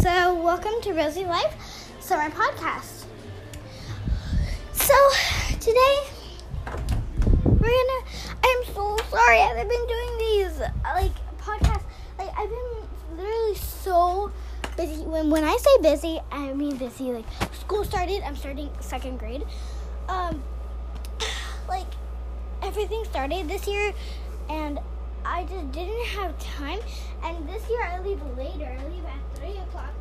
So, welcome to Rosie Life Summer Podcast. So, today we're gonna. I'm so sorry. I haven't been doing these like podcasts. Like I've been literally so busy. When when I say busy, I mean busy. Like school started. I'm starting second grade. Um, like everything started this year, and I just didn't have time. And this year I leave later. I leave at three o'clock.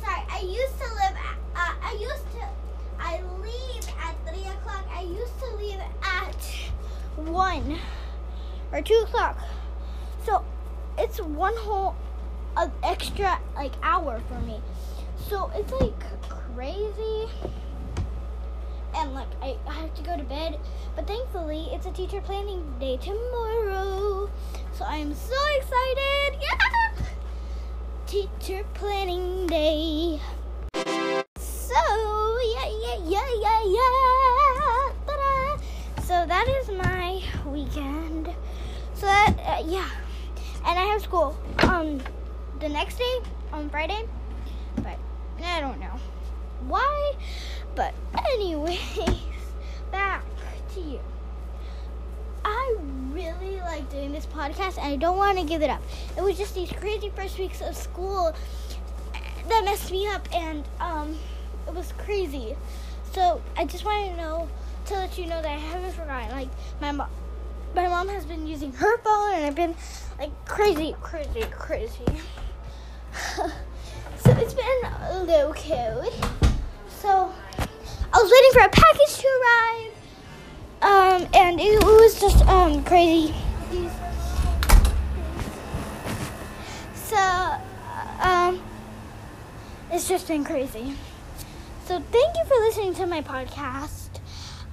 Sorry, I used to live. Uh, I used to. I leave at three o'clock. I used to leave at one or two o'clock. So it's one whole uh, extra like hour for me. So it's like crazy. And like I, I have to go to bed. But thankfully it's a teacher planning day tomorrow. So I'm so excited. Yeah! Teacher planning day. So yeah yeah yeah yeah yeah. Ta-da. So that is my weekend. So that uh, yeah, and I have school um the next day on Friday, but I don't know why. But anyways, back to you. I really like doing this podcast, and I don't want to give it up. It was just these crazy first weeks of school that messed me up, and um, it was crazy. So I just wanted to know to let you know that I haven't forgotten. Like my mom, my mom has been using her phone, and I've been like crazy, crazy, crazy. so it's been a little cool. So I was waiting for a package to arrive, um, and it was just um crazy. So um, it's just been crazy. So thank you for listening to my podcast.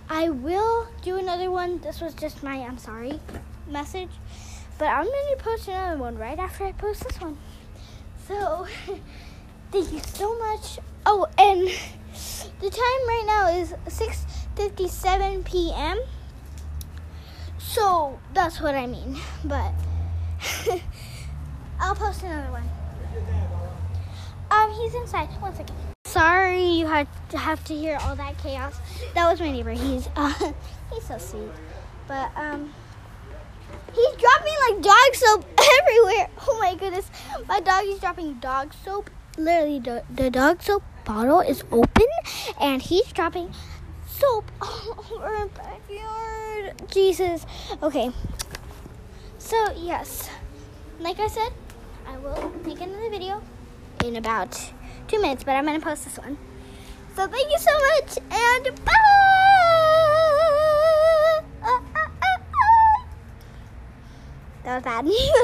I will do another one. This was just my I'm sorry message. But I'm going to post another one right after I post this one. So thank you so much. Oh, and the time right now is 6:57 p.m. So that's what I mean. But I'll post another one. Um, he's inside. One second. Sorry, you had to have to hear all that chaos. That was my neighbor. He's uh, he's so sweet. But um, he's dropping like dog soap everywhere. Oh my goodness, my dog is dropping dog soap. Literally, the, the dog soap bottle is open, and he's dropping soap all over our backyard. Jesus. Okay. So yes, like I said, I will make another video in about two minutes, but I'm gonna post this one. So thank you so much, and bye. That was bad.